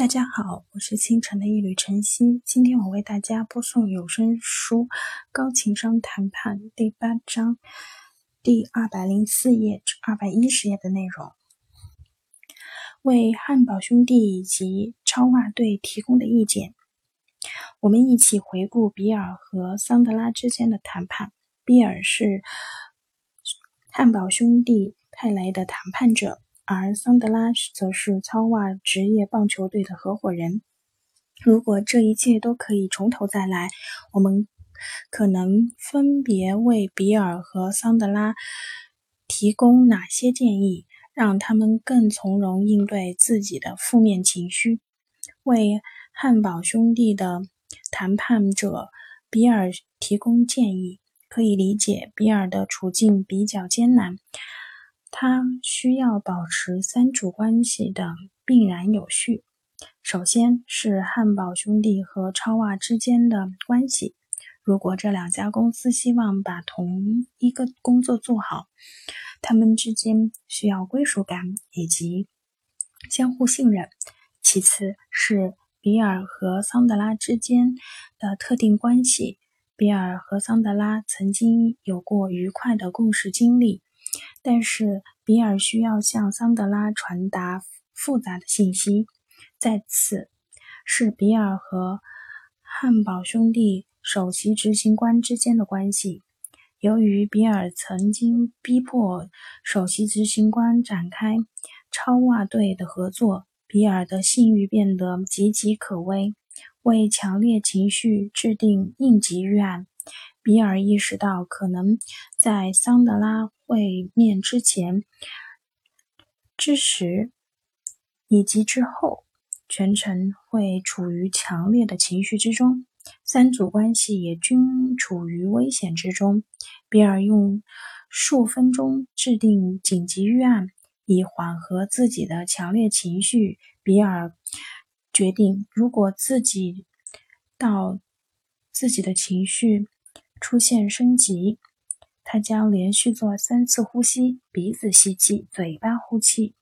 大家好，我是清晨的一缕晨曦。今天我为大家播送有声书《高情商谈判》第八章第二百零四页至二百一十页的内容，为汉堡兄弟以及超话队提供的意见。我们一起回顾比尔和桑德拉之间的谈判。比尔是汉堡兄弟派来的谈判者。而桑德拉则是超袜职业棒球队的合伙人。如果这一切都可以从头再来，我们可能分别为比尔和桑德拉提供哪些建议，让他们更从容应对自己的负面情绪？为汉堡兄弟的谈判者比尔提供建议，可以理解比尔的处境比较艰难。他需要保持三组关系的并然有序。首先是汉堡兄弟和超袜之间的关系。如果这两家公司希望把同一个工作做好，他们之间需要归属感以及相互信任。其次是比尔和桑德拉之间的特定关系。比尔和桑德拉曾经有过愉快的共事经历。但是比尔需要向桑德拉传达复杂的信息。再次是比尔和汉堡兄弟首席执行官之间的关系。由于比尔曾经逼迫首席执行官展开超袜队的合作，比尔的信誉变得岌岌可危。为强烈情绪制定应急预案。比尔意识到，可能在桑德拉会面之前、之时以及之后，全程会处于强烈的情绪之中。三组关系也均处于危险之中。比尔用数分钟制定紧急预案，以缓和自己的强烈情绪。比尔决定，如果自己到自己的情绪。出现升级，他将连续做三次呼吸：鼻子吸气，嘴巴呼气。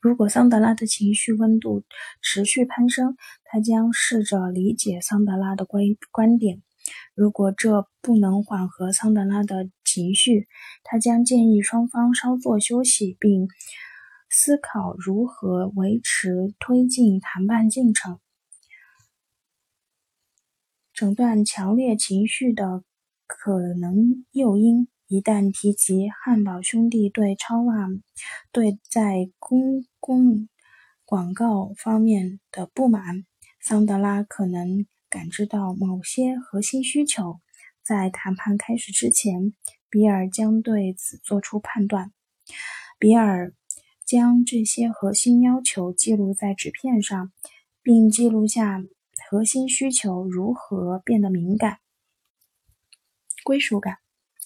如果桑德拉的情绪温度持续攀升，他将试着理解桑德拉的观观点。如果这不能缓和桑德拉的情绪，他将建议双方稍作休息，并思考如何维持推进谈判进程。诊断强烈情绪的可能诱因。一旦提及汉堡兄弟对超袜对在公共广告方面的不满，桑德拉可能感知到某些核心需求。在谈判开始之前，比尔将对此做出判断。比尔将这些核心要求记录在纸片上，并记录下。核心需求如何变得敏感？归属感。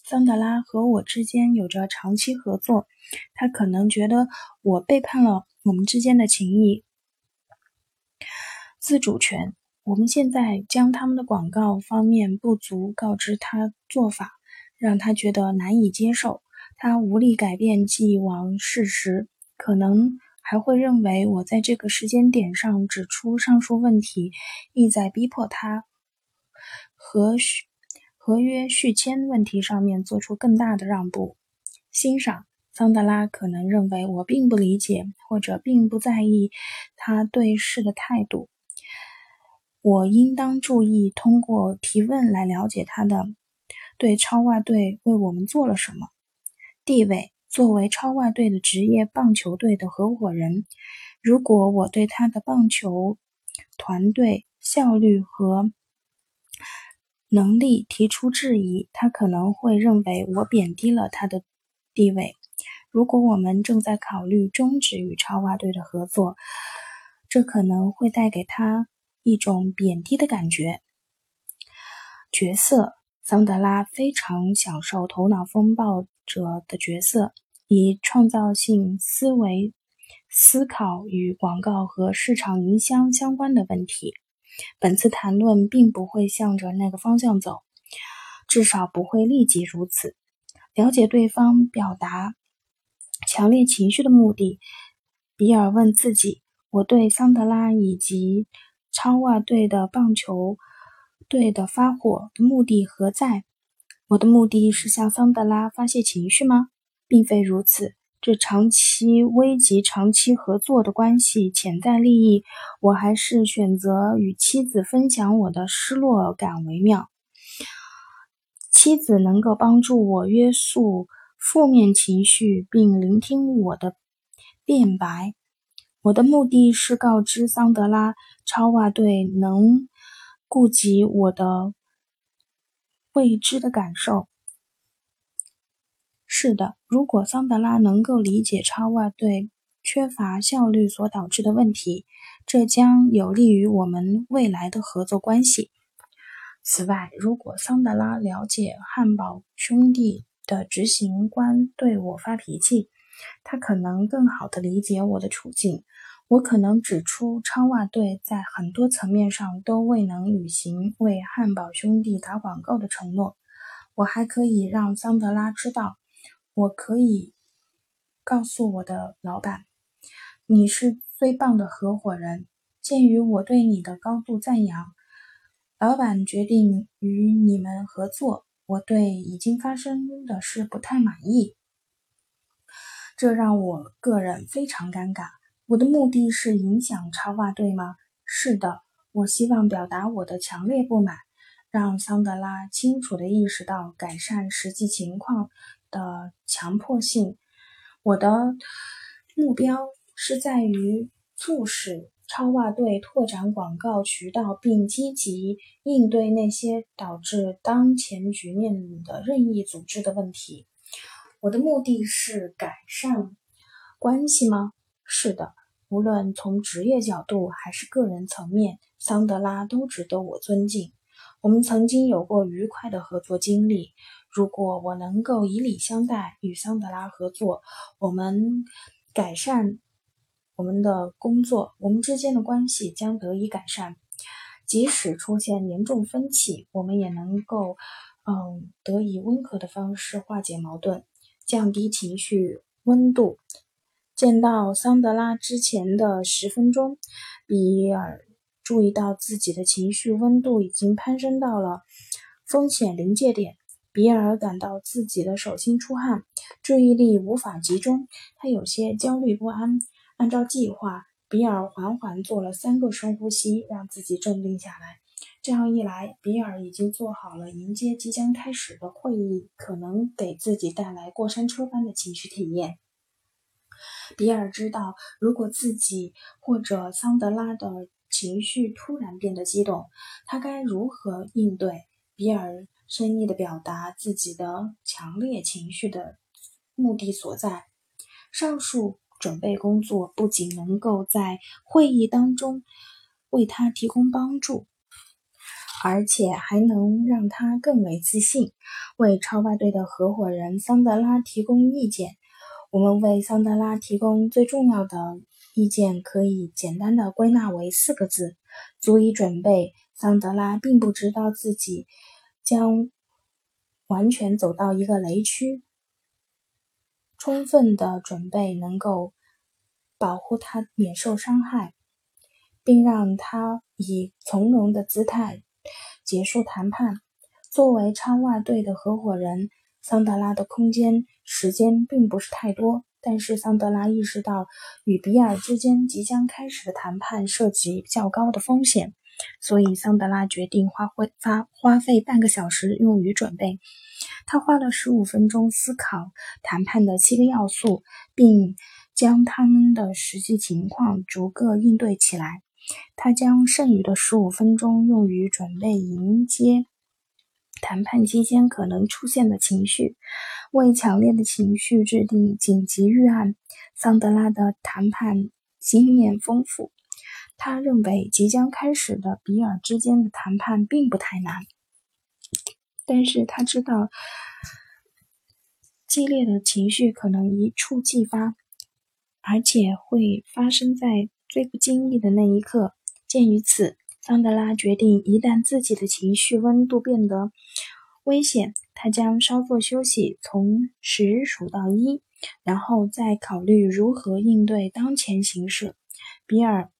桑德拉和我之间有着长期合作，他可能觉得我背叛了我们之间的情谊。自主权。我们现在将他们的广告方面不足告知他做法，让他觉得难以接受。他无力改变既往事实，可能。还会认为我在这个时间点上指出上述问题，意在逼迫他和合约续签问题上面做出更大的让步。欣赏桑德拉可能认为我并不理解或者并不在意他对事的态度。我应当注意通过提问来了解他的对超袜队为我们做了什么地位。作为超外队的职业棒球队的合伙人，如果我对他的棒球团队效率和能力提出质疑，他可能会认为我贬低了他的地位。如果我们正在考虑终止与超外队的合作，这可能会带给他一种贬低的感觉。角色：桑德拉非常享受头脑风暴者的角色。以创造性思维思考与广告和市场营销相关的问题。本次谈论并不会向着那个方向走，至少不会立即如此。了解对方表达强烈情绪的目的，比尔问自己：我对桑德拉以及超袜队的棒球队的发火的目的何在？我的目的是向桑德拉发泄情绪吗？并非如此。这长期危及长期合作的关系潜在利益，我还是选择与妻子分享我的失落感为妙。妻子能够帮助我约束负面情绪，并聆听我的辩白。我的目的是告知桑德拉，超袜队能顾及我的未知的感受。是的，如果桑德拉能够理解超袜队缺乏效率所导致的问题，这将有利于我们未来的合作关系。此外，如果桑德拉了解汉堡兄弟的执行官对我发脾气，他可能更好地理解我的处境。我可能指出，超袜队在很多层面上都未能履行为汉堡兄弟打广告的承诺。我还可以让桑德拉知道。我可以告诉我的老板，你是最棒的合伙人。鉴于我对你的高度赞扬，老板决定与你们合作。我对已经发生的事不太满意，这让我个人非常尴尬。我的目的是影响超话队吗？是的，我希望表达我的强烈不满，让桑德拉清楚地意识到改善实际情况。的强迫性，我的目标是在于促使超袜队拓展广告渠道，并积极应对那些导致当前局面的任意组织的问题。我的目的是改善关系吗？是的，无论从职业角度还是个人层面，桑德拉都值得我尊敬。我们曾经有过愉快的合作经历。如果我能够以礼相待，与桑德拉合作，我们改善我们的工作，我们之间的关系将得以改善。即使出现严重分歧，我们也能够，嗯，得以温和的方式化解矛盾，降低情绪温度。见到桑德拉之前的十分钟，比尔注意到自己的情绪温度已经攀升到了风险临界点。比尔感到自己的手心出汗，注意力无法集中，他有些焦虑不安。按照计划，比尔缓缓做了三个深呼吸，让自己镇定下来。这样一来，比尔已经做好了迎接即将开始的会议可能给自己带来过山车般的情绪体验。比尔知道，如果自己或者桑德拉的情绪突然变得激动，他该如何应对。比尔。深意的表达自己的强烈情绪的目的所在。上述准备工作不仅能够在会议当中为他提供帮助，而且还能让他更为自信，为超外队的合伙人桑德拉提供意见。我们为桑德拉提供最重要的意见，可以简单的归纳为四个字：足以准备。桑德拉并不知道自己。将完全走到一个雷区，充分的准备能够保护他免受伤害，并让他以从容的姿态结束谈判。作为超袜队的合伙人，桑德拉的空间时间并不是太多，但是桑德拉意识到与比尔之间即将开始的谈判涉及较高的风险。所以，桑德拉决定花费花花费半个小时用于准备。他花了十五分钟思考谈判的七个要素，并将他们的实际情况逐个应对起来。他将剩余的十五分钟用于准备迎接谈判期间可能出现的情绪，为强烈的情绪制定紧急预案。桑德拉的谈判经验丰富。他认为即将开始的比尔之间的谈判并不太难，但是他知道激烈的情绪可能一触即发，而且会发生在最不经意的那一刻。鉴于此，桑德拉决定，一旦自己的情绪温度变得危险，他将稍作休息，从十数到一，然后再考虑如何应对当前形势。比尔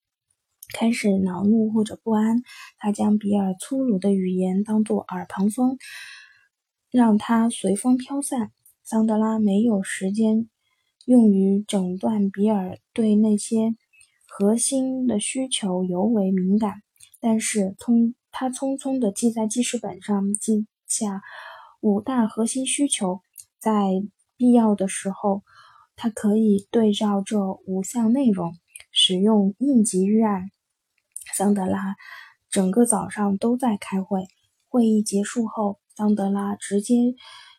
开始恼怒或者不安，他将比尔粗鲁的语言当作耳旁风，让它随风飘散。桑德拉没有时间用于诊断比尔对那些核心的需求尤为敏感，但是通他匆匆地记在记事本上记。下五大核心需求，在必要的时候，他可以对照这五项内容使用应急预案。桑德拉整个早上都在开会。会议结束后，桑德拉直接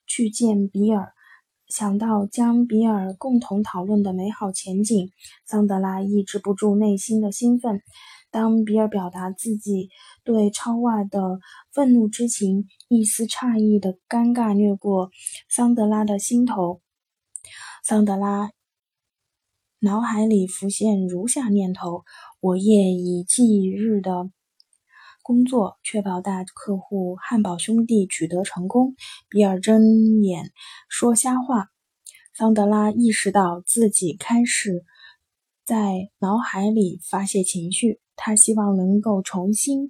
去见比尔，想到将比尔共同讨论的美好前景，桑德拉抑制不住内心的兴奋。当比尔表达自己对超袜的愤怒之情，一丝诧异的尴尬掠过桑德拉的心头。桑德拉脑海里浮现如下念头：我夜以继日的工作，确保大客户汉堡兄弟取得成功。比尔睁眼说瞎话。桑德拉意识到自己开始在脑海里发泄情绪。他希望能够重新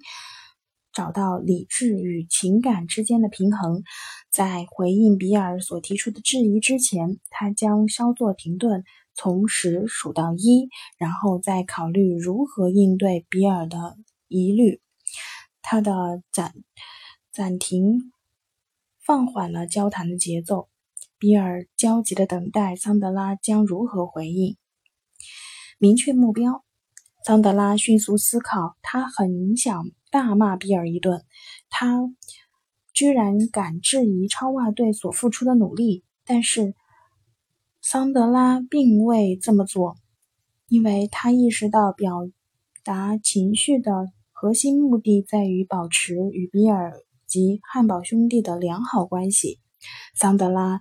找到理智与情感之间的平衡。在回应比尔所提出的质疑之前，他将稍作停顿，从十数到一，然后再考虑如何应对比尔的疑虑。他的暂暂停放缓了交谈的节奏。比尔焦急地等待桑德拉将如何回应。明确目标。桑德拉迅速思考，他很想大骂比尔一顿。他居然敢质疑超袜队所付出的努力，但是桑德拉并未这么做，因为他意识到表达情绪的核心目的在于保持与比尔及汉堡兄弟的良好关系。桑德拉。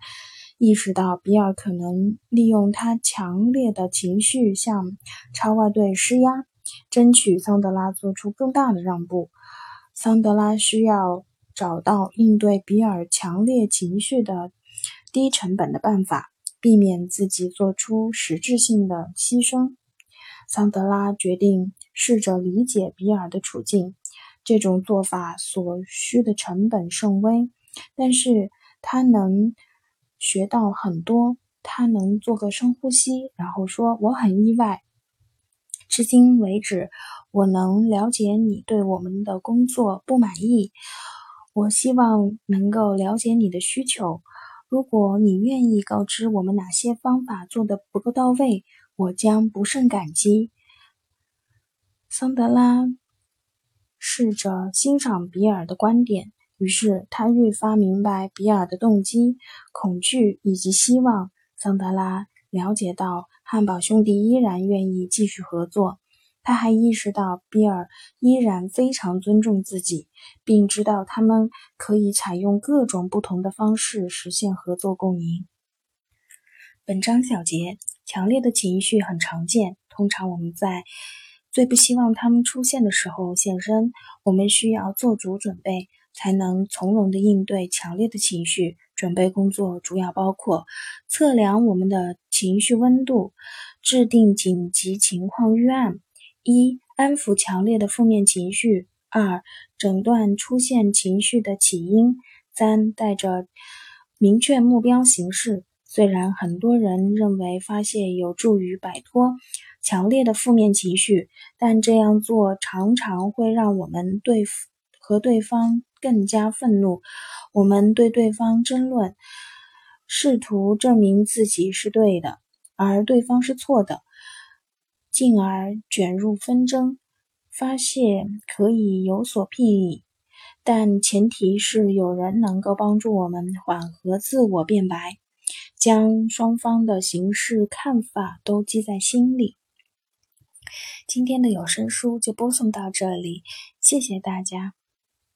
意识到比尔可能利用他强烈的情绪向超袜队施压，争取桑德拉做出更大的让步。桑德拉需要找到应对比尔强烈情绪的低成本的办法，避免自己做出实质性的牺牲。桑德拉决定试着理解比尔的处境，这种做法所需的成本甚微，但是他能。学到很多，他能做个深呼吸，然后说：“我很意外。至今为止，我能了解你对我们的工作不满意。我希望能够了解你的需求。如果你愿意告知我们哪些方法做得不够到位，我将不胜感激。”桑德拉试着欣赏比尔的观点。于是他愈发明白比尔的动机、恐惧以及希望。桑德拉了解到，汉堡兄弟依然愿意继续合作。他还意识到，比尔依然非常尊重自己，并知道他们可以采用各种不同的方式实现合作共赢。本章小结：强烈的情绪很常见，通常我们在最不希望他们出现的时候现身。我们需要做足准备。才能从容的应对强烈的情绪。准备工作主要包括测量我们的情绪温度，制定紧急情况预案：一、安抚强烈的负面情绪；二、诊断出现情绪的起因；三、带着明确目标行事。虽然很多人认为发泄有助于摆脱强烈的负面情绪，但这样做常常会让我们对和对方。更加愤怒，我们对对方争论，试图证明自己是对的，而对方是错的，进而卷入纷争。发泄可以有所裨益，但前提是有人能够帮助我们缓和自我辩白，将双方的形式看法都记在心里。今天的有声书就播送到这里，谢谢大家。